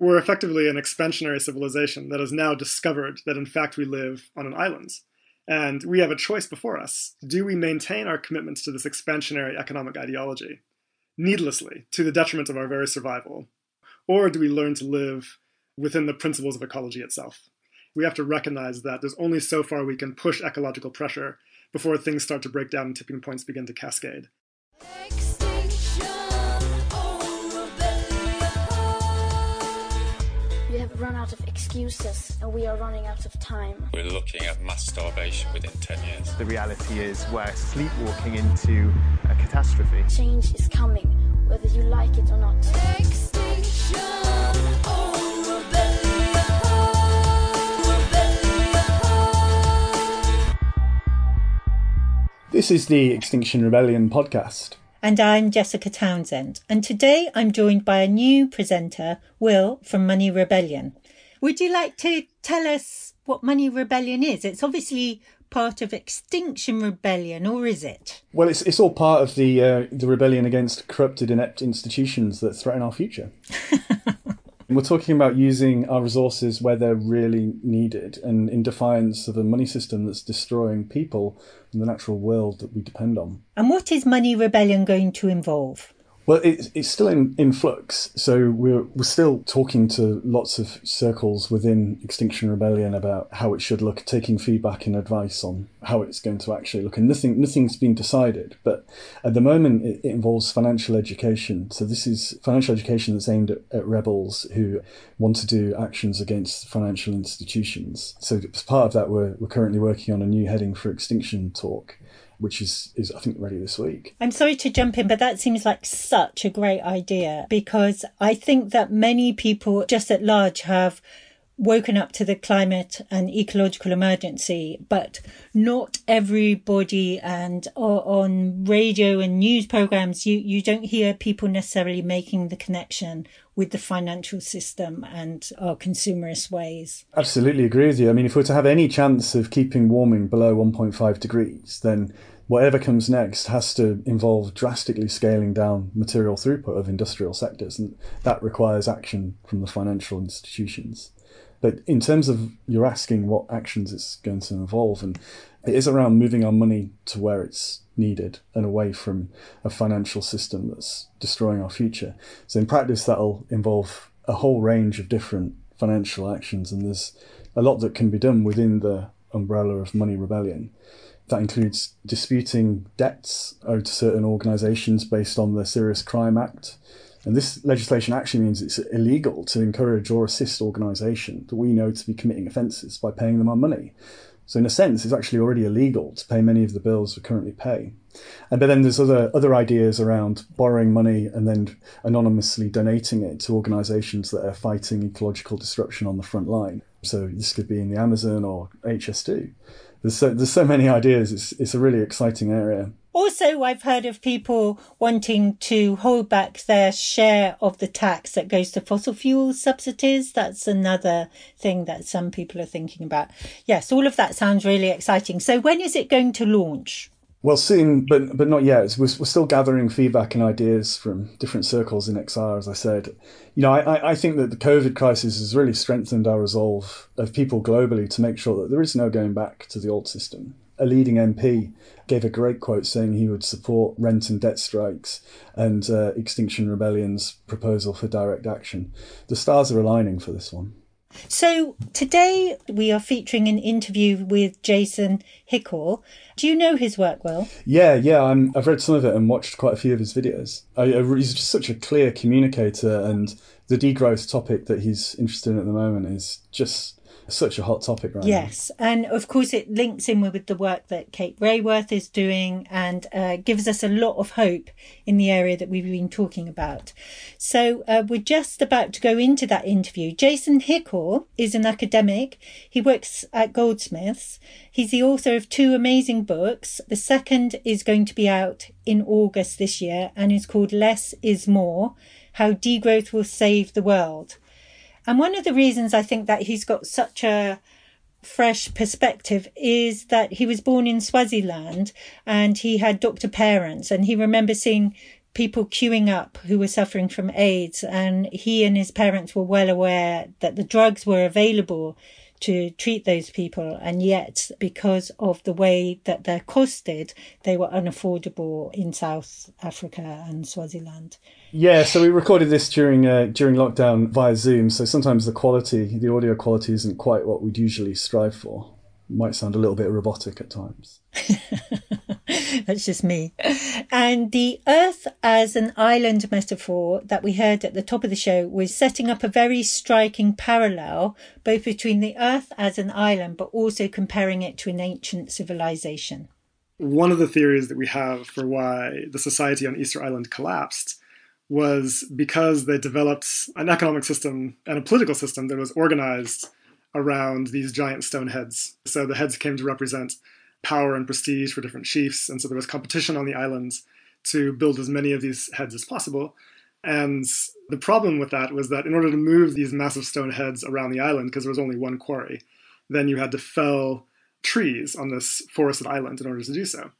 We're effectively an expansionary civilization that has now discovered that in fact we live on an island. And we have a choice before us. Do we maintain our commitments to this expansionary economic ideology, needlessly, to the detriment of our very survival? Or do we learn to live within the principles of ecology itself? We have to recognize that there's only so far we can push ecological pressure before things start to break down and tipping points begin to cascade. Run out of excuses and we are running out of time. We're looking at mass starvation within 10 years. The reality is we're sleepwalking into a catastrophe. Change is coming, whether you like it or not. Extinction or rebellion. Oh, rebellion. Oh. This is the Extinction Rebellion podcast. And I'm Jessica Townsend. And today I'm joined by a new presenter, Will from Money Rebellion. Would you like to tell us what Money Rebellion is? It's obviously part of Extinction Rebellion, or is it? Well, it's it's all part of the uh, the rebellion against corrupted, inept institutions that threaten our future. We're talking about using our resources where they're really needed and in defiance of a money system that's destroying people and the natural world that we depend on. And what is Money Rebellion going to involve? Well, it's, it's still in, in flux. So we're, we're still talking to lots of circles within Extinction Rebellion about how it should look, taking feedback and advice on how it's going to actually look. And nothing, nothing's been decided. But at the moment, it, it involves financial education. So this is financial education that's aimed at, at rebels who want to do actions against financial institutions. So as part of that, we're, we're currently working on a new heading for Extinction Talk which is, is I think ready this week. I'm sorry to jump in, but that seems like such a great idea because I think that many people just at large have woken up to the climate and ecological emergency, but not everybody and on radio and news programs, you, you don't hear people necessarily making the connection with the financial system and our consumerist ways. Absolutely agree with you. I mean, if we're to have any chance of keeping warming below 1.5 degrees, then whatever comes next has to involve drastically scaling down material throughput of industrial sectors, and that requires action from the financial institutions. But in terms of you're asking what actions it's going to involve, and it is around moving our money to where it's needed and away from a financial system that's destroying our future. So in practice, that'll involve a whole range of different financial actions, and there's a lot that can be done within the umbrella of money rebellion. That includes disputing debts owed to certain organisations based on the Serious Crime Act. And this legislation actually means it's illegal to encourage or assist organisations that we know to be committing offences by paying them our money. So in a sense, it's actually already illegal to pay many of the bills we currently pay. And but then there's other other ideas around borrowing money and then anonymously donating it to organisations that are fighting ecological disruption on the front line. So this could be in the Amazon or HS2. There's so, there's so many ideas. It's it's a really exciting area. Also, I've heard of people wanting to hold back their share of the tax that goes to fossil fuel subsidies. That's another thing that some people are thinking about. Yes, all of that sounds really exciting. So, when is it going to launch? Well, soon, but but not yet. We're, we're still gathering feedback and ideas from different circles in XR, as I said. You know, I, I think that the COVID crisis has really strengthened our resolve of people globally to make sure that there is no going back to the old system a leading MP gave a great quote saying he would support rent and debt strikes and uh, Extinction Rebellion's proposal for direct action. The stars are aligning for this one. So today we are featuring an interview with Jason Hickel. Do you know his work well? Yeah, yeah, i have read some of it and watched quite a few of his videos. I, I, he's just such a clear communicator, and the degrowth topic that he's interested in at the moment is just such a hot topic right yes now. and of course it links in with the work that kate Raworth is doing and uh, gives us a lot of hope in the area that we've been talking about. So uh, we're just about to go into that interview. Jason hickel is an academic. He works at goldsmiths. He's the author of two amazing books. The second is going to be out in august this year and is called less is more how degrowth will save the world and one of the reasons I think that he's got such a fresh perspective is that he was born in Swaziland and he had doctor parents. And he remembers seeing people queuing up who were suffering from AIDS, and he and his parents were well aware that the drugs were available to treat those people, and yet because of the way that they're costed, they were unaffordable in South Africa and Swaziland. Yeah, so we recorded this during uh, during lockdown via Zoom. So sometimes the quality, the audio quality, isn't quite what we'd usually strive for. It might sound a little bit robotic at times. That's just me. And the Earth as an island metaphor that we heard at the top of the show was setting up a very striking parallel, both between the Earth as an island, but also comparing it to an ancient civilization. One of the theories that we have for why the society on Easter Island collapsed was because they developed an economic system and a political system that was organized around these giant stone heads. So the heads came to represent power and prestige for different chiefs, and so there was competition on the islands to build as many of these heads as possible. And the problem with that was that in order to move these massive stone heads around the island, because there was only one quarry, then you had to fell trees on this forested island in order to do so.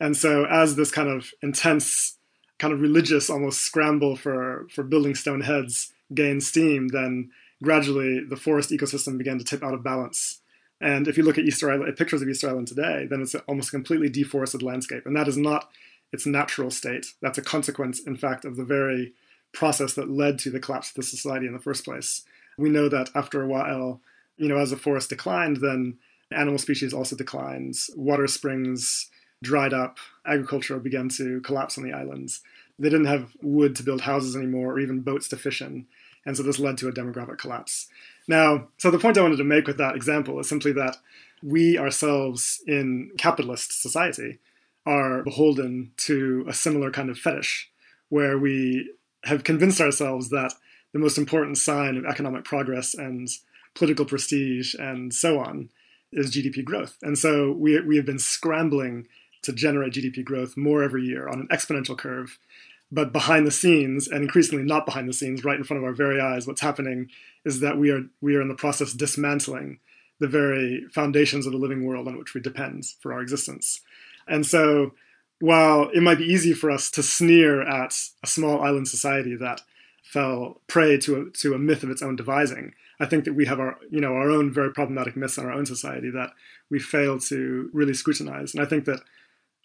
And so, as this kind of intense, kind of religious almost scramble for, for building stone heads gained steam, then gradually the forest ecosystem began to tip out of balance. And if you look at Easter Island, pictures of Easter Island today, then it's almost a completely deforested landscape. And that is not its natural state. That's a consequence, in fact, of the very process that led to the collapse of the society in the first place. We know that after a while, you know, as the forest declined, then animal species also declined, water springs dried up, agriculture began to collapse on the islands. They didn't have wood to build houses anymore or even boats to fish in. And so this led to a demographic collapse. Now, so the point I wanted to make with that example is simply that we ourselves in capitalist society are beholden to a similar kind of fetish where we have convinced ourselves that the most important sign of economic progress and political prestige and so on is GDP growth. And so we, we have been scrambling to generate GDP growth more every year on an exponential curve. But behind the scenes, and increasingly not behind the scenes, right in front of our very eyes, what's happening is that we are we are in the process of dismantling the very foundations of the living world on which we depend for our existence. And so while it might be easy for us to sneer at a small island society that fell prey to a, to a myth of its own devising, I think that we have our you know our own very problematic myths in our own society that we fail to really scrutinize. And I think that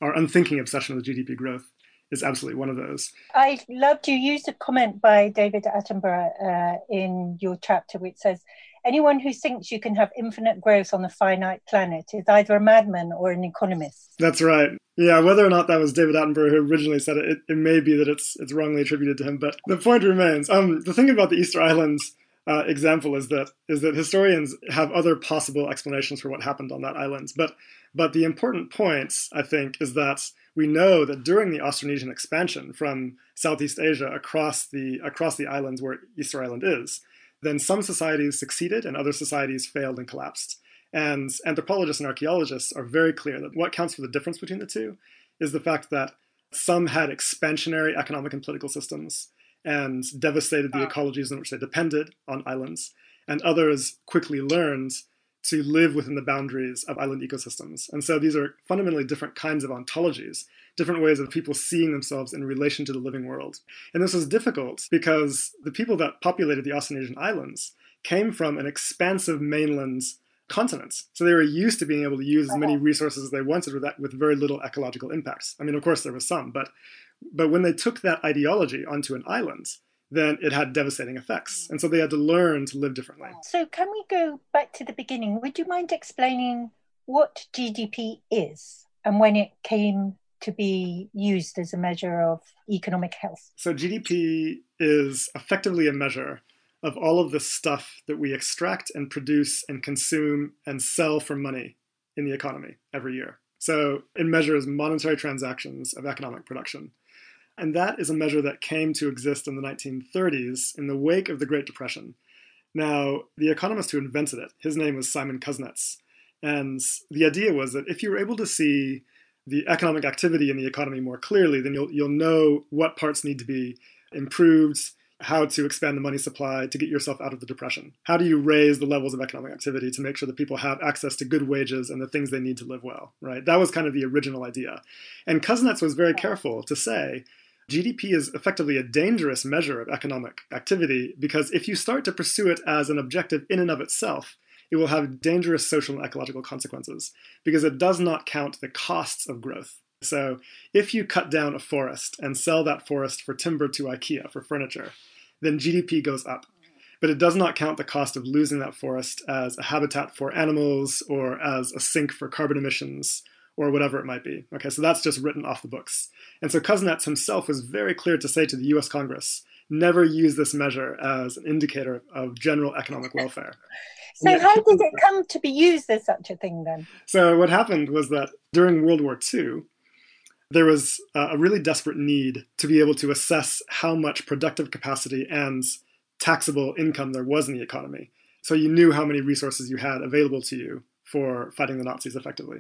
our unthinking obsession with GDP growth is absolutely one of those. I loved you used a comment by David Attenborough uh, in your chapter, which says, Anyone who thinks you can have infinite growth on a finite planet is either a madman or an economist. That's right. Yeah, whether or not that was David Attenborough who originally said it, it, it may be that it's it's wrongly attributed to him. But the point remains. Um, the thing about the Easter Islands uh, example is that is that historians have other possible explanations for what happened on that island. But but the important point, I think, is that we know that during the Austronesian expansion from Southeast Asia across the across the islands where Easter Island is, then some societies succeeded and other societies failed and collapsed. And anthropologists and archaeologists are very clear that what counts for the difference between the two is the fact that some had expansionary economic and political systems and devastated the ecologies in which they depended on islands, and others quickly learned to live within the boundaries of island ecosystems. And so these are fundamentally different kinds of ontologies, different ways of people seeing themselves in relation to the living world. And this was difficult because the people that populated the Austronesian islands came from an expansive mainland continent. So they were used to being able to use as many resources as they wanted with, that, with very little ecological impacts. I mean, of course, there was some, but but when they took that ideology onto an island, then it had devastating effects. And so they had to learn to live differently. So, can we go back to the beginning? Would you mind explaining what GDP is and when it came to be used as a measure of economic health? So, GDP is effectively a measure of all of the stuff that we extract and produce and consume and sell for money in the economy every year. So, it measures monetary transactions of economic production. And that is a measure that came to exist in the 1930s in the wake of the Great Depression. Now, the economist who invented it, his name was Simon Kuznets. And the idea was that if you were able to see the economic activity in the economy more clearly, then you'll, you'll know what parts need to be improved, how to expand the money supply to get yourself out of the depression. How do you raise the levels of economic activity to make sure that people have access to good wages and the things they need to live well, right? That was kind of the original idea. And Kuznets was very careful to say, GDP is effectively a dangerous measure of economic activity because if you start to pursue it as an objective in and of itself, it will have dangerous social and ecological consequences because it does not count the costs of growth. So, if you cut down a forest and sell that forest for timber to IKEA for furniture, then GDP goes up. But it does not count the cost of losing that forest as a habitat for animals or as a sink for carbon emissions or whatever it might be. Okay, so that's just written off the books. And so Kuznets himself was very clear to say to the US Congress never use this measure as an indicator of general economic welfare. So, how did it come to be used as such a thing then? So, what happened was that during World War II, there was a really desperate need to be able to assess how much productive capacity and taxable income there was in the economy. So, you knew how many resources you had available to you for fighting the Nazis effectively.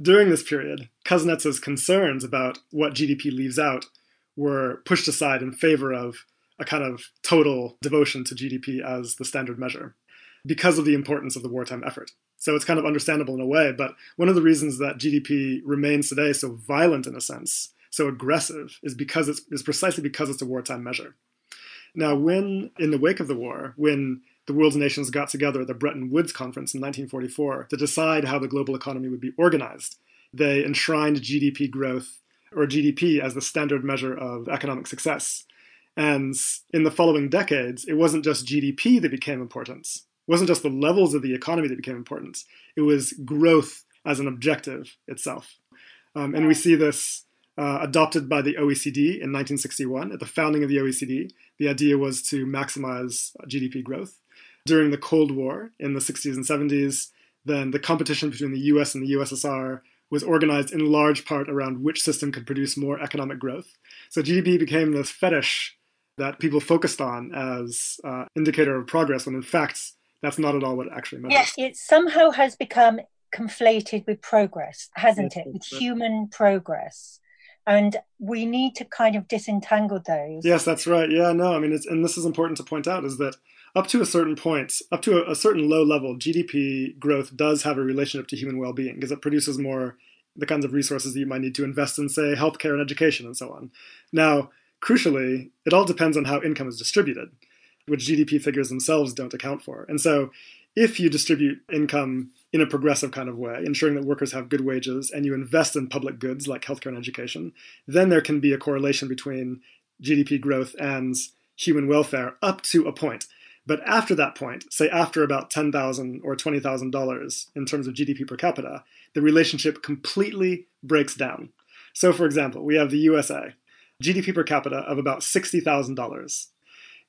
During this period, Kuznets's concerns about what GDP leaves out were pushed aside in favor of a kind of total devotion to GDP as the standard measure because of the importance of the wartime effort. So it's kind of understandable in a way, but one of the reasons that GDP remains today so violent in a sense, so aggressive, is because it's is precisely because it's a wartime measure. Now, when in the wake of the war, when the world's nations got together at the Bretton Woods Conference in 1944 to decide how the global economy would be organized, they enshrined GDP growth or GDP as the standard measure of economic success. And in the following decades, it wasn't just GDP that became important. It wasn't just the levels of the economy that became important. It was growth as an objective itself. Um, and we see this uh, adopted by the OECD in 1961. At the founding of the OECD, the idea was to maximize GDP growth. During the Cold War in the 60s and 70s, then the competition between the US and the USSR was organized in large part around which system could produce more economic growth. So GDP became this fetish that people focused on as uh, indicator of progress, when in fact that's not at all what it actually measures. Yes, it somehow has become conflated with progress, hasn't Yes, it? With human progress. And we need to kind of disentangle those. Yes, that's right. Yeah, no, I mean, it's, and this is important to point out is that up to a certain point, up to a, a certain low level, GDP growth does have a relationship to human well being because it produces more the kinds of resources that you might need to invest in, say, healthcare and education and so on. Now, crucially, it all depends on how income is distributed, which GDP figures themselves don't account for. And so, if you distribute income in a progressive kind of way, ensuring that workers have good wages, and you invest in public goods like healthcare and education, then there can be a correlation between GDP growth and human welfare up to a point. But after that point, say after about ten thousand or twenty thousand dollars in terms of GDP per capita, the relationship completely breaks down. So, for example, we have the USA, GDP per capita of about sixty thousand dollars.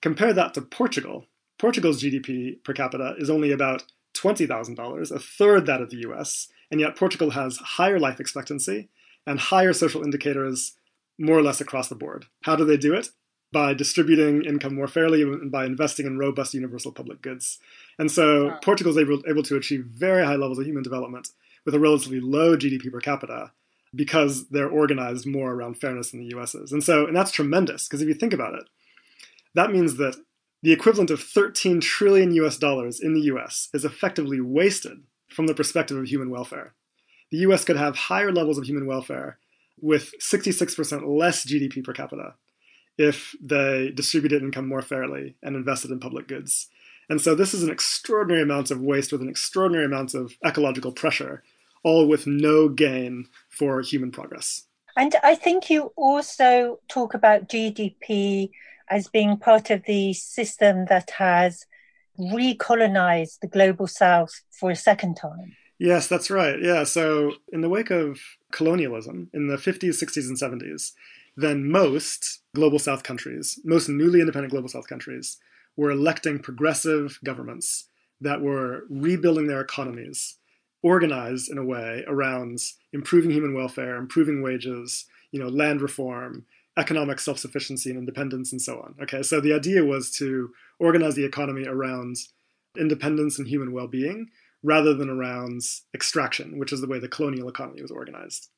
Compare that to Portugal. Portugal's GDP per capita is only about $20,000, a third that of the US, and yet Portugal has higher life expectancy and higher social indicators more or less across the board. How do they do it? By distributing income more fairly and by investing in robust universal public goods. And so Wow. Portugal is able, able to achieve very high levels of human development with a relatively low GDP per capita because they're organized more around fairness than the US is. And so, and that's tremendous because if you think about it, that means that the equivalent of 13 trillion US dollars in the US is effectively wasted from the perspective of human welfare. The US could have higher levels of human welfare with 66% less GDP per capita if they distributed income more fairly and invested in public goods. And so this is an extraordinary amount of waste with an extraordinary amount of ecological pressure, all with no gain for human progress. And I think you also talk about GDP as being part of the system that has recolonized the global south for a second time. Yes, that's right. Yeah. So, in the wake of colonialism in the 50s, 60s, and 70s, then most global south countries, most newly independent global south countries, were electing progressive governments that were rebuilding their economies, organized in a way around improving human welfare, improving wages, you know, land reform, economic self-sufficiency and independence and so on. Okay, so the idea was to organize the economy around independence and human well-being rather than around extraction, which is the way the colonial economy was organized.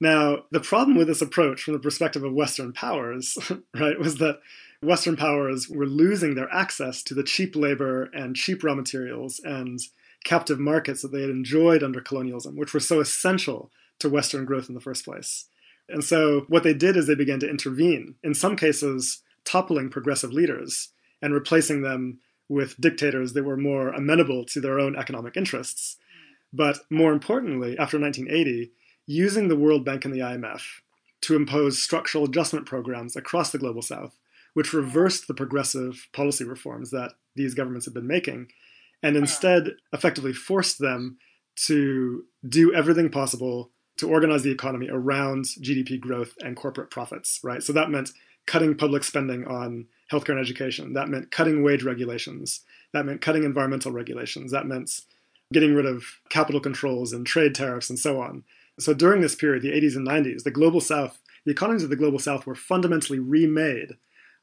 Now, the problem with this approach from the perspective of Western powers, right, was that Western powers were losing their access to the cheap labor and cheap raw materials and captive markets that they had enjoyed under colonialism, which were so essential to Western growth in the first place. And so what they did is they began to intervene, in some cases, toppling progressive leaders and replacing them with dictators that were more amenable to their own economic interests. But more importantly, after 1980, using the World Bank and the IMF to impose structural adjustment programs across the global south, which reversed the progressive policy reforms that these governments had been making, and instead effectively forced them to do everything possible to organize the economy around GDP growth and corporate profits, right? So that meant cutting public spending on healthcare and education. That meant cutting wage regulations. That meant cutting environmental regulations. That meant getting rid of capital controls and trade tariffs and so on. So during this period, the 80s and 90s, the global south, the economies of the global south were fundamentally remade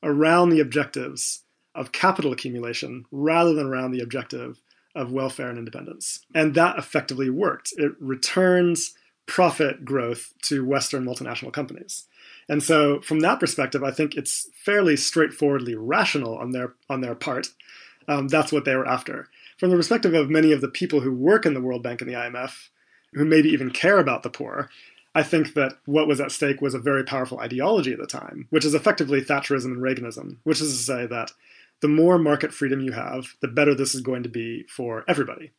around the objectives of capital accumulation rather than around the objective of welfare and independence. And that effectively worked. It returns profit growth to Western multinational companies. And so from that perspective, I think it's fairly straightforwardly rational on their on their part. Um, that's what they were after. From the perspective of many of the people who work in the World Bank and the IMF, who maybe even care about the poor, I think that what was at stake was a very powerful ideology at the time, which is effectively Thatcherism and Reaganism, which is to say that the more market freedom you have, the better this is going to be for everybody.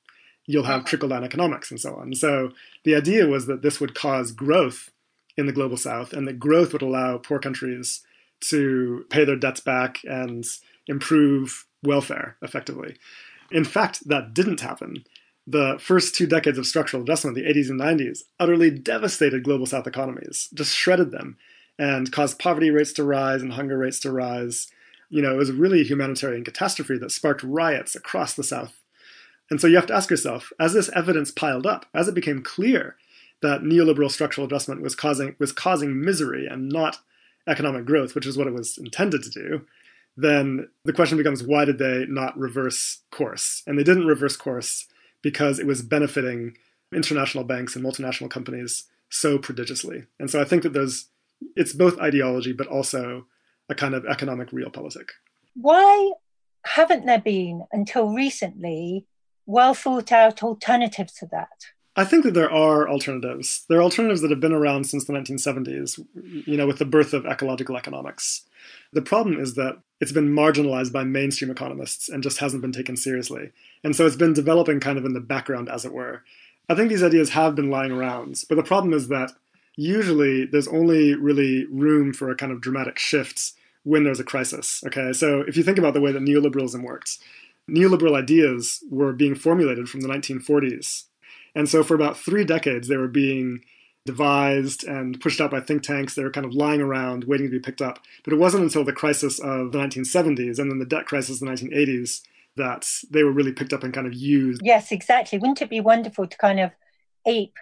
You'll have trickle down economics and so on. So the idea was that this would cause growth in the global south, and that growth would allow poor countries to pay their debts back and improve welfare effectively. In fact, that didn't happen. The first two decades of structural adjustment, the 80s and 90s, utterly devastated global south economies, just shredded them, and caused poverty rates to rise and hunger rates to rise. You know, it was a really a humanitarian catastrophe that sparked riots across the south. And so you have to ask yourself, as this evidence piled up, as it became clear that neoliberal structural adjustment was causing was causing misery and not economic growth, which is what it was intended to do, then the question becomes why did they not reverse course? And they didn't reverse course because it was benefiting international banks and multinational companies so prodigiously. And so I think that there's it's both ideology but also a kind of economic realpolitik. Why haven't there been until recently well thought out alternatives to that? I think that there are alternatives. There are alternatives that have been around since the 1970s, you know, with the birth of ecological economics. The problem is that it's been marginalized by mainstream economists and just hasn't been taken seriously. And so it's been developing kind of in the background, as it were. I think these ideas have been lying around, but the problem is that usually there's only really room for a kind of dramatic shift when there's a crisis. Okay, so if you think about the way that neoliberalism works, neoliberal ideas were being formulated from the 1940s and so for about three decades, they were being devised and pushed out by think tanks. They were kind of lying around, waiting to be picked up. But it wasn't until the crisis of the 1970s and then the debt crisis of the 1980s that they were really picked up and kind of used. Yes, exactly. Wouldn't it be wonderful to kind of ape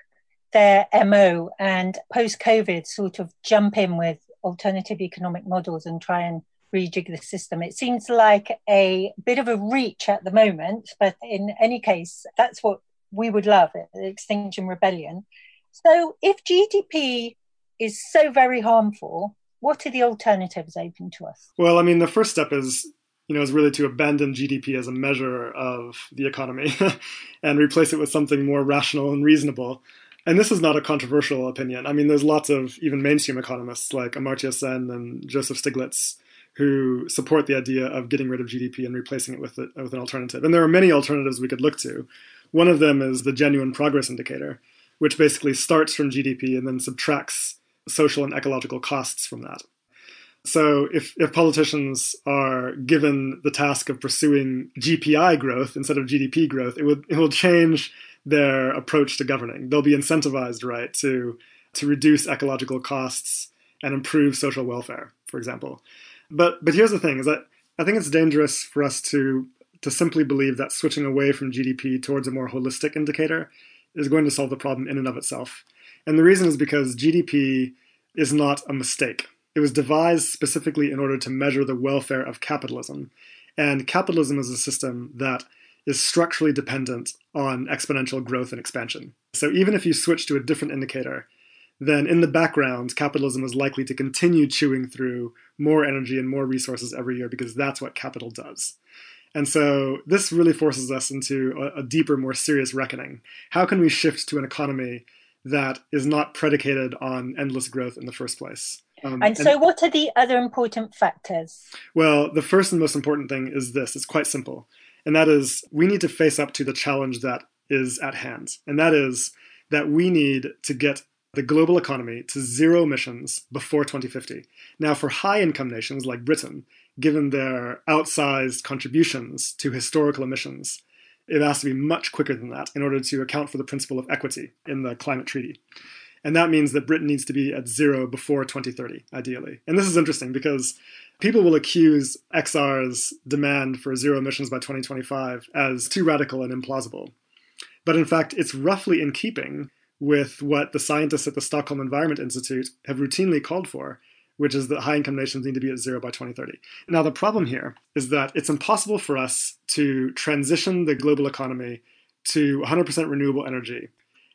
their MO and post COVID sort of jump in with alternative economic models and try and rejig the system? It seems like a bit of a reach at the moment, but in any case, that's what we would love it, Extinction Rebellion. So if GDP is so very harmful, what are the alternatives open to us? Well, I mean, the first step is you know, is really to abandon GDP as a measure of the economy and replace it with something more rational and reasonable. And this is not a controversial opinion. I mean, there's lots of even mainstream economists like Amartya Sen and Joseph Stiglitz who support the idea of getting rid of GDP and replacing it with, a, with an alternative. And there are many alternatives we could look to. One of them is the genuine progress indicator, which basically starts from GDP and then subtracts social and ecological costs from that. So if, if politicians are given the task of pursuing GPI growth instead of GDP growth, it would it will change their approach to governing. They'll be incentivized, right, to to reduce ecological costs and improve social welfare, for example. But but here's the thing: is that I think it's dangerous for us to to simply believe that switching away from GDP towards a more holistic indicator is going to solve the problem in and of itself. And the reason is because GDP is not a mistake. It was devised specifically in order to measure the welfare of capitalism. And capitalism is a system that is structurally dependent on exponential growth and expansion. So even if you switch to a different indicator, then in the background, capitalism is likely to continue chewing through more energy and more resources every year because that's what capital does. And so this really forces us into a, a, deeper, more serious reckoning. How can we shift to an economy that is not predicated on endless growth in the first place. Um, And so, what are the other important factors? well, the first and most important thing is this it's quite simple. And that is, we need to face up to the challenge that is at hand. And that is that we need to get the global economy to zero emissions before 2050. Now, for high income nations like Britain, given their outsized contributions to historical emissions, it has to be much quicker than that in order to account for the principle of equity in the climate treaty. And that means that Britain needs to be at zero before 2030, ideally. And this is interesting because people will accuse XR's demand for zero emissions by 2025 as too radical and implausible. But in fact, it's roughly in keeping with what the scientists at the Stockholm Environment Institute have routinely called for, which is that high income nations need to be at zero by 2030. Now, the problem here is that it's impossible for us to transition the global economy to 100% renewable energy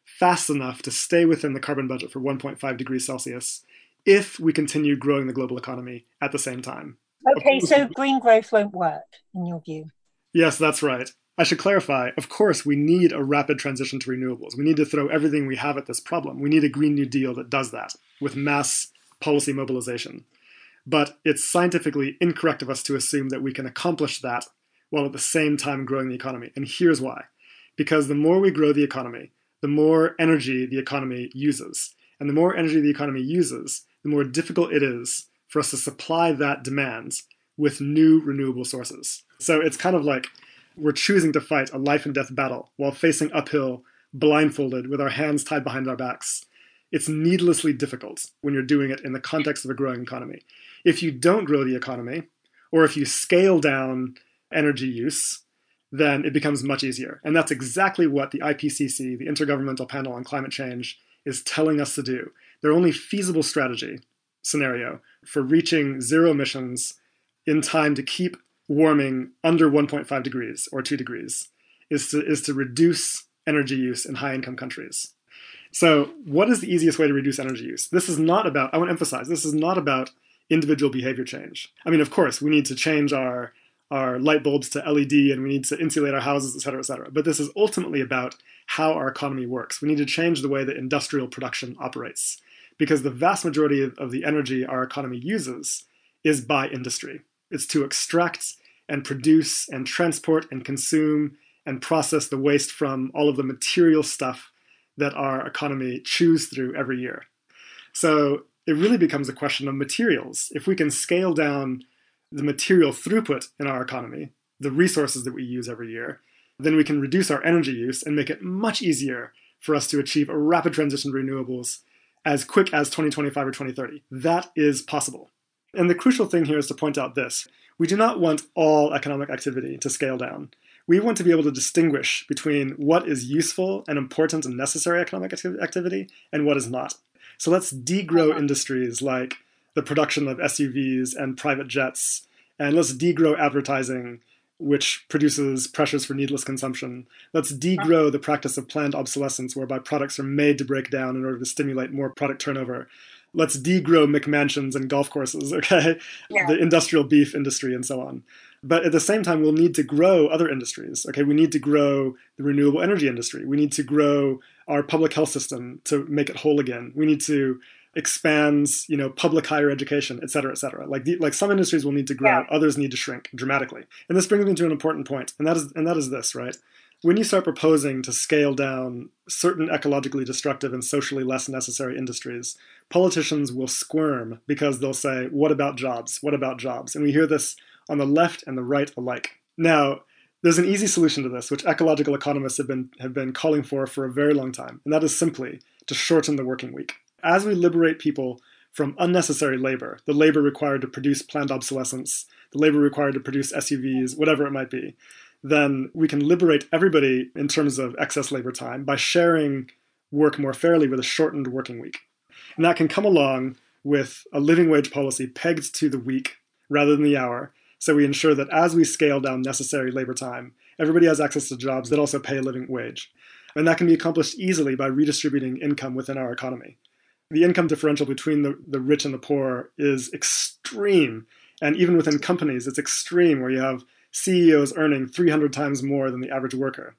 fast enough to stay within the carbon budget for 1.5 degrees Celsius if we continue growing the global economy at the same time. Okay, so green growth won't work in your view. Yes, that's right. I should clarify, of course, we need a rapid transition to renewables. We need to throw everything we have at this problem. We need a Green New Deal that does that with mass policy mobilization. But it's scientifically incorrect of us to assume that we can accomplish that while at the same time growing the economy. And here's why. Because the more we grow the economy, the more energy the economy uses. And the more energy the economy uses, the more difficult it is for us to supply that demand with new renewable sources. So it's kind of like we're choosing to fight a life and death battle while facing uphill, blindfolded, with our hands tied behind our backs. It's needlessly difficult when you're doing it in the context of a growing economy. If you don't grow the economy, or if you scale down energy use, then it becomes much easier. And that's exactly what the IPCC, the Intergovernmental Panel on Climate Change, is telling us to do. Their only feasible strategy scenario for reaching zero emissions in time to keep warming under 1.5 degrees or 2 degrees is to, is to reduce energy use in high income countries. So, what is the easiest way to reduce energy use? This is not about, I want to emphasize, this is not about individual behavior change. I mean, of course, we need to change our, our light bulbs to LED and we need to insulate our houses, et cetera, et cetera. But this is ultimately about how our economy works. We need to change the way that industrial production operates because the vast majority of, of the energy our economy uses is by industry. It's to extract and produce and transport and consume and process the waste from all of the material stuff that our economy chews through every year. So it really becomes a question of materials. If we can scale down the material throughput in our economy, the resources that we use every year, then we can reduce our energy use and make it much easier for us to achieve a rapid transition to renewables as quick as 2025 or 2030. That is possible. And the crucial thing here is to point out this we do not want all economic activity to scale down. We want to be able to distinguish between what is useful and important and necessary economic acti- activity and what is not. So let's degrow uh-huh. industries like the production of SUVs and private jets, and let's degrow advertising, which produces pressures for needless consumption. Let's degrow uh-huh. the practice of planned obsolescence, whereby products are made to break down in order to stimulate more product turnover. Let's degrow McMansions and golf courses, okay? The industrial beef industry and so on. But at the same time, we'll need to grow other industries. Okay, we need to grow the renewable energy industry. We need to grow our public health system to make it whole again. We need to expand, you know, public higher education, et cetera, et cetera. Like the, like some industries will need to grow, Yeah. others need to shrink dramatically. And this brings me to an important point, and that is and that is this, right? When you start proposing to scale down certain ecologically destructive and socially less necessary industries, politicians will squirm because they'll say, What about jobs? What about jobs? And we hear this on the left and the right alike. Now, there's an easy solution to this, which ecological economists have been, have been calling for for a very long time, and that is simply to shorten the working week. As we liberate people from unnecessary labor, the labor required to produce planned obsolescence, the labor required to produce SUVs, whatever it might be, then we can liberate everybody in terms of excess labor time by sharing work more fairly with a shortened working week. And that can come along with a living wage policy pegged to the week rather than the hour. So we ensure that as we scale down necessary labor time, everybody has access to jobs that also pay a living wage. And that can be accomplished easily by redistributing income within our economy. The income differential between the, the rich and the poor is extreme. And even within companies, it's extreme, where you have CEOs earning 300 times more than the average worker.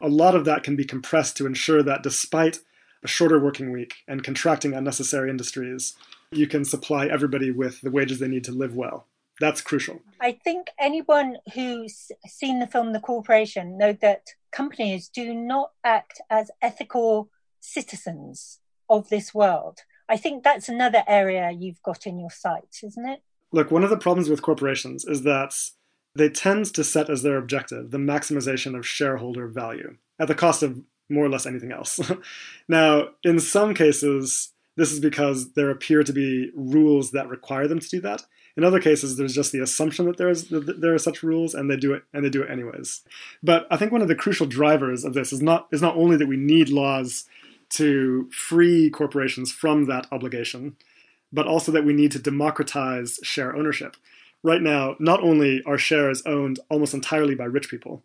A lot of that can be compressed to ensure that despite a shorter working week and contracting unnecessary industries, you can supply everybody with the wages they need to live well. That's crucial. I think anyone who's seen the film The Corporation know that companies do not act as ethical citizens of this world. I think that's another area you've got in your sights, isn't it? Look, one of the problems with corporations is that they tend to set as their objective the maximization of shareholder value at the cost of more or less anything else. now, in some cases, this is because there appear to be rules that require them to do that. In other cases, there's just the assumption that there's that there are such rules, and they do it, and they do it anyways. But I think one of the crucial drivers of this is not is not only that we need laws to free corporations from that obligation, but also that we need to democratize share ownership. Right now, not only are shares owned almost entirely by rich people,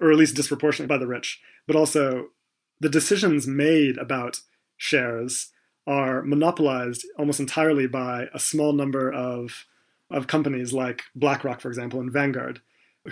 or at least disproportionately by the rich, but also the decisions made about shares are monopolized almost entirely by a small number of, of companies like BlackRock, for example, and Vanguard,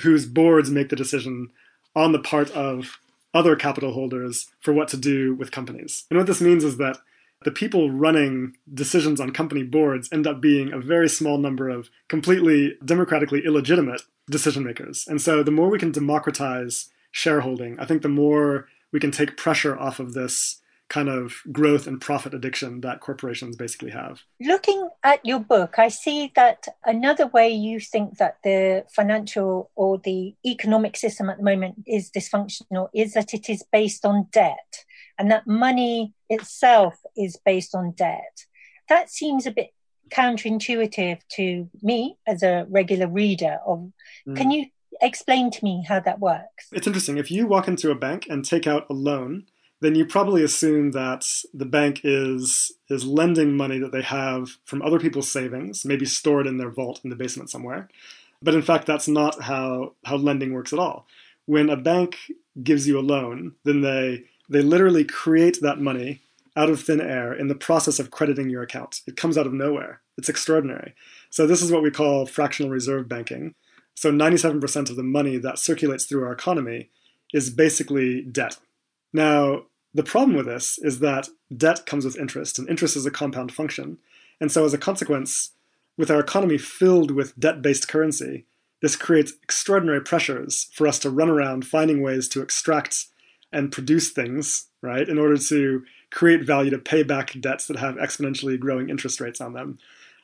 whose boards make the decision on the part of other capital holders for what to do with companies. And what this means is that the people running decisions on company boards end up being a very small number of completely democratically illegitimate decision makers. And so the more we can democratize shareholding, I think the more we can take pressure off of this kind of growth and profit addiction that corporations basically have. Looking at your book, I see that another way you think that the financial or the economic system at the moment is dysfunctional is that it is based on debt and that money itself is based on debt. That seems a bit counterintuitive to me as a regular reader of mm. can you explain to me how that works it's interesting if you walk into a bank and take out a loan then you probably assume that the bank is is lending money that they have from other people's savings, maybe stored in their vault in the basement somewhere. But in fact, that's not how, how lending works at all. When a bank gives you a loan, then they they literally create that money out of thin air in the process of crediting your account. It comes out of nowhere. It's extraordinary. So this is what we call fractional reserve banking. So 97% of the money that circulates through our economy is basically debt. Now, the problem with this is that debt comes with interest, and interest is a compound function. And so, as a consequence, with our economy filled with debt based currency, this creates extraordinary pressures for us to run around finding ways to extract and produce things, right, in order to create value to pay back debts that have exponentially growing interest rates on them.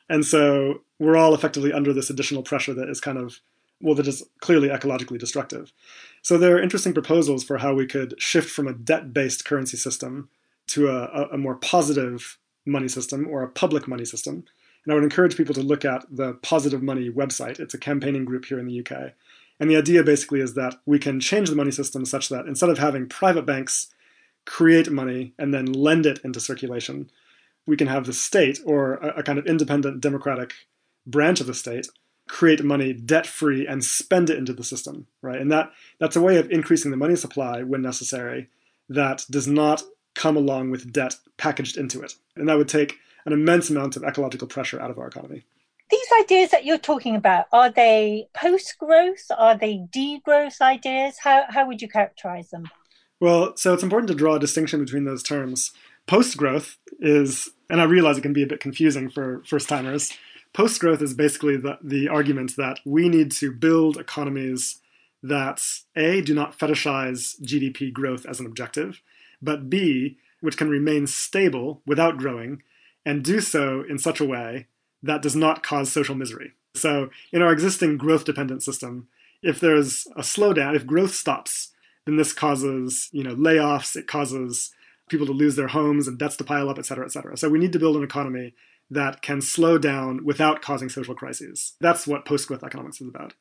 And so we're all effectively under this additional pressure that is kind of well, that is clearly ecologically destructive. So there are interesting proposals for how we could shift from a debt-based currency system to a, a, more positive money system or a public money system. And I would encourage people to look at the Positive Money website. It's a campaigning group here in the UK. And the idea basically is that we can change the money system such that instead of having private banks create money and then lend it into circulation, we can have the state or a, a kind of independent democratic branch of the state create money debt free and spend it into the system, right? And that that's a way of increasing the money supply when necessary that does not come along with debt packaged into it. And that would take an immense amount of ecological pressure out of our economy. These ideas that you're talking about, are they post growth? Are they degrowth ideas? How, how would you characterize them? Well, so it's important to draw a distinction between those terms. Post growth is, and I realize it can be a bit confusing for first timers, Post growth is basically the, the argument that we need to build economies that A, do not fetishize GDP growth as an objective, but B, which can remain stable without growing, and do so in such a way that does not cause social misery. So, in our existing growth dependent system, if there's a slowdown, if growth stops, then this causes you know layoffs, it causes people to lose their homes and debts to pile up, et cetera, et cetera. So we need to build an economy that can slow down without causing social crises. That's what post growth economics is about.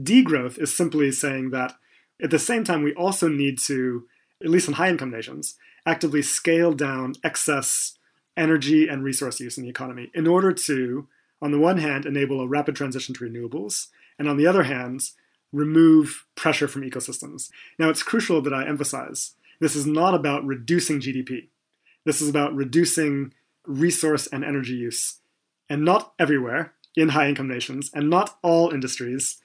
Degrowth is simply saying that at the same time, we also need to, at least in high income nations, actively scale down excess energy and resource use in the economy in order to, on the one hand, enable a rapid transition to renewables, and on the other hand, remove pressure from ecosystems. Now, it's crucial that I emphasize this is not about reducing GDP. This is about reducing resource and energy use, and not everywhere in high income nations, and not all industries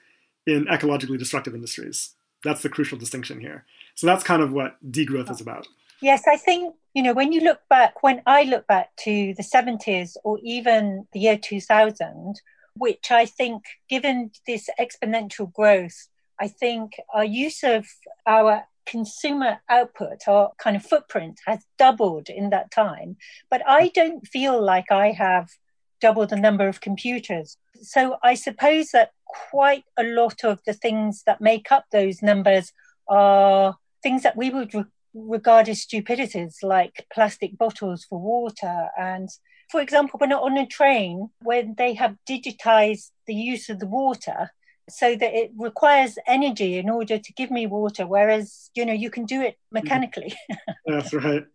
in ecologically destructive industries. That's the crucial distinction here. So that's kind of what degrowth is about. Yes, I think, you know, when you look back, when I look back to the 70s or even the year 2000, which I think, given this exponential growth, I think our use of our consumer output, our kind of footprint has doubled in that time. But I don't feel like I have double the number of computers. So I suppose that quite a lot of the things that make up those numbers are things that we would re- regard as stupidities, like plastic bottles for water. And for example, when I'm on a train, when they have digitized the use of the water, so that it requires energy in order to give me water, whereas you know you can do it mm. mechanically. That's right.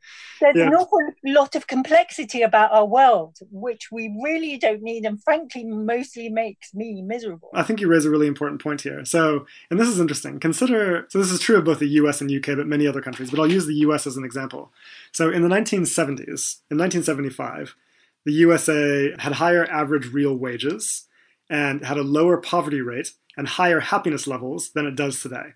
There's Yeah. an awful lot of complexity about our world, which we really don't need, and frankly, mostly makes me miserable. I think you raise a really important point here. So, and this is interesting. Consider, so this is true of both the US and UK, but many other countries, but I'll use the US as an example. So, in the 1970s, in 1975, the USA had higher average real wages and had a lower poverty rate and higher happiness levels than it does today,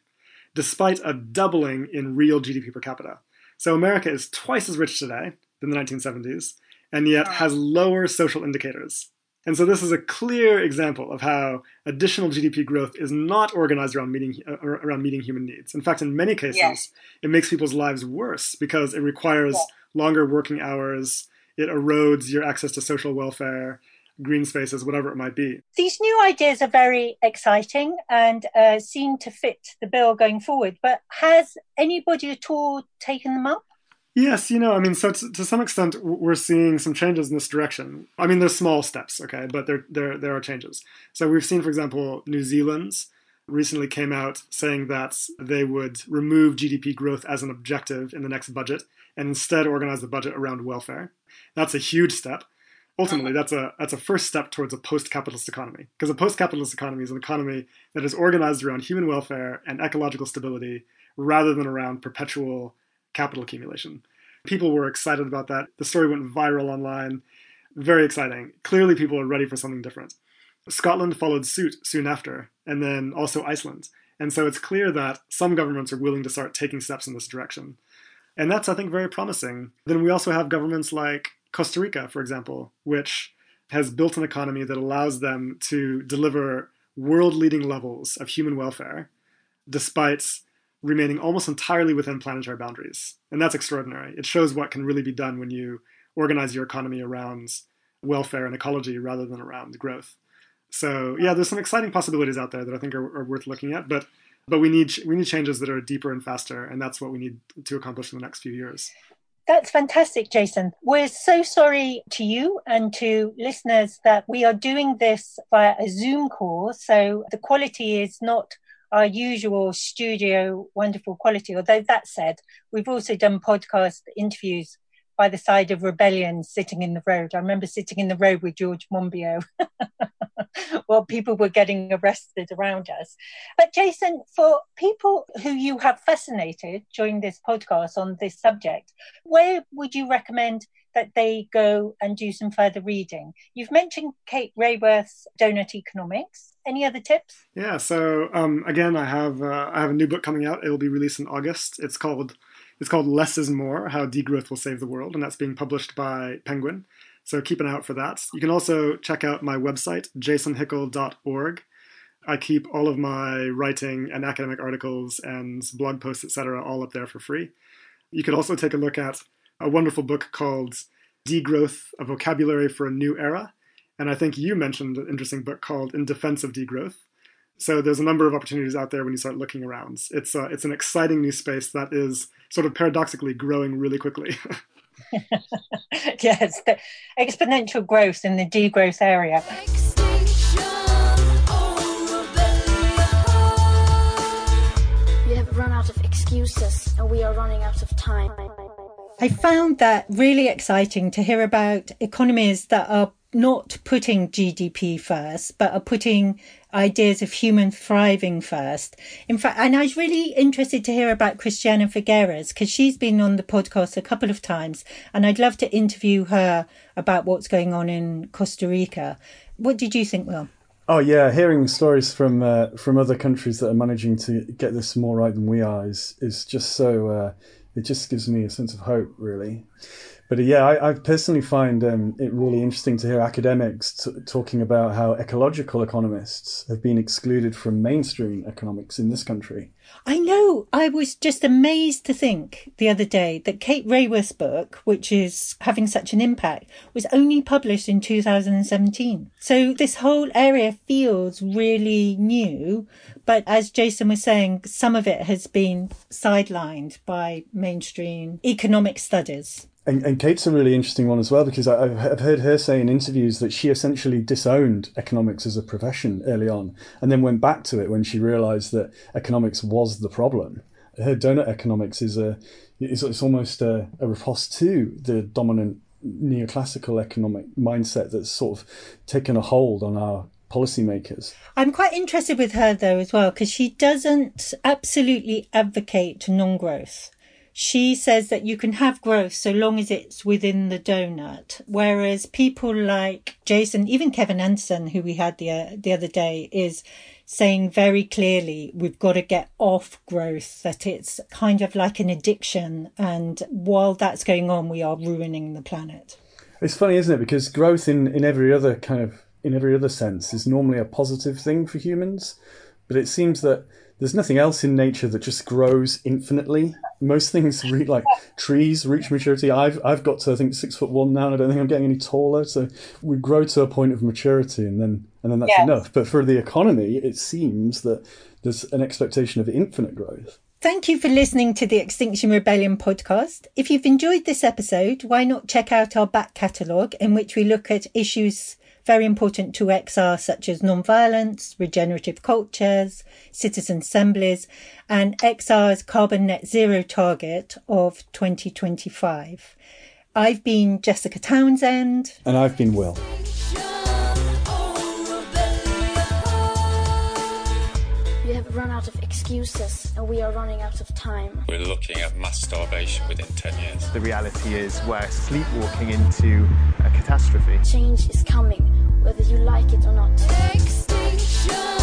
despite a doubling in real GDP per capita. So, America is twice as rich today than the 1970s, and yet has lower social indicators. And so this is a clear example of how additional GDP growth is not organized around meeting uh, around meeting human needs. In fact, in many cases, Yes. it makes people's lives worse because it requires Yeah. longer working hours. It erodes your access to social welfare, green spaces, whatever it might be. These new ideas are very exciting and uh, seem to fit the bill going forward. But has anybody at all taken them up? Yes, you know, I mean, so to, to some extent, we're seeing some changes in this direction. I mean, there's small steps, okay, but there, there, there are changes. So we've seen, for example, New Zealand's recently came out saying that they would remove GDP growth as an objective in the next budget and instead organize the budget around welfare. That's a huge step. Ultimately, that's a that's a first step towards a post-capitalist economy. Because a post-capitalist economy is an economy that is organized around human welfare and ecological stability rather than around perpetual capital accumulation. People were excited about that. The story went viral online. Very exciting. Clearly, people are ready for something different. Scotland followed suit soon after, and then also Iceland. And so it's clear that some governments are willing to start taking steps in this direction. And that's, I think, very promising. Then we also have governments like Costa Rica, for example, which has built an economy that allows them to deliver world leading levels of human welfare despite remaining almost entirely within planetary boundaries. And that's extraordinary. It shows what can really be done when you organize your economy around welfare and ecology rather than around growth. So yeah, there's some exciting possibilities out there that I think are, are worth looking at, but but we need we need changes that are deeper and faster, and that's what we need to accomplish in the next few years. That's fantastic, Jason. We're so sorry to you and to listeners that we are doing this via a Zoom call. So the quality is not our usual studio wonderful quality. Although that said, we've also done podcast interviews by the side of rebellion sitting in the road. I remember sitting in the road with George Monbiot while people were getting arrested around us. But Jason, for people who you have fascinated during this podcast on this subject, where would you recommend that they go and do some further reading? You've mentioned Kate Raworth's Doughnut Economics. Any other tips? Yeah. So um, again, I have uh, I have a new book coming out. It will be released in August. It's called it's called Less is More: How Degrowth Will Save the World, and that's being published by Penguin. So keep an eye out for that. You can also check out my website, jasonhickel.org. I keep all of my writing and academic articles and blog posts, etc., all up there for free. You could also take a look at a wonderful book called Degrowth: A Vocabulary for a New Era. And I think you mentioned an interesting book called In Defense of Degrowth. So there's a number of opportunities out there when you start looking around. It's uh, it's an exciting new space that is sort of paradoxically growing really quickly. yes, the exponential growth in the degrowth area. Extinction or rebellion. We have run out of excuses and we are running out of time. I found that really exciting to hear about economies that are not putting GDP first, but are putting ideas of human thriving first. In fact, and I was really interested to hear about Christiana Figueres because she's been on the podcast a couple of times and I'd love to interview her about what's going on in Costa Rica. What did you think, Will? Oh yeah, hearing stories from uh, from other countries that are managing to get this more right than we are is is just so uh, it just gives me a sense of hope, really. But uh, yeah, I, I personally find um, it really interesting to hear academics t- talking about how ecological economists have been excluded from mainstream economics in this country. I know. I was just amazed to think the other day that Kate Raworth's book, which is having such an impact, was only published in 2017. So this whole area feels really new. But as Jason was saying, some of it has been sidelined by mainstream economic studies. And, and Kate's a really interesting one as well because I, I've I've heard her say in interviews that she essentially disowned economics as a profession early on and then went back to it when she realized that economics was the problem. Her donut economics is a it's, it's almost a, a riposte to the dominant neoclassical economic mindset that's sort of taken a hold on our policymakers. I'm quite interested with her though as well because she doesn't absolutely advocate non-growth. She says that you can have growth so long as it's within the donut, whereas people like Jason, even Kevin Anderson, who we had the uh, the other day, is saying very clearly we've got to get off growth. That it's kind of like an addiction, and while that's going on, we are ruining the planet. It's funny, isn't it? Because growth in, in every other kind of in every other sense is normally a positive thing for humans, but it seems that there's nothing else in nature that just grows infinitely. Most things, re- like trees, reach maturity. I've I've got to I think six foot one now, and I don't think I'm getting any taller. So we grow to a point of maturity, and then and then that's Yes. enough. But for the economy, it seems that there's an expectation of infinite growth. Thank you for listening to the Extinction Rebellion podcast. If you've enjoyed this episode, why not check out our back catalogue in which we look at issues very important to XR, such as non-violence, regenerative cultures, citizen assemblies, and XR's carbon net zero target of 2025. I've been Jessica Townsend. And I've been Will. Run out of excuses and we are running out of time. We're looking at mass starvation within 10 years. The reality is we're sleepwalking into a catastrophe. Change is coming, whether you like it or not. Extinction.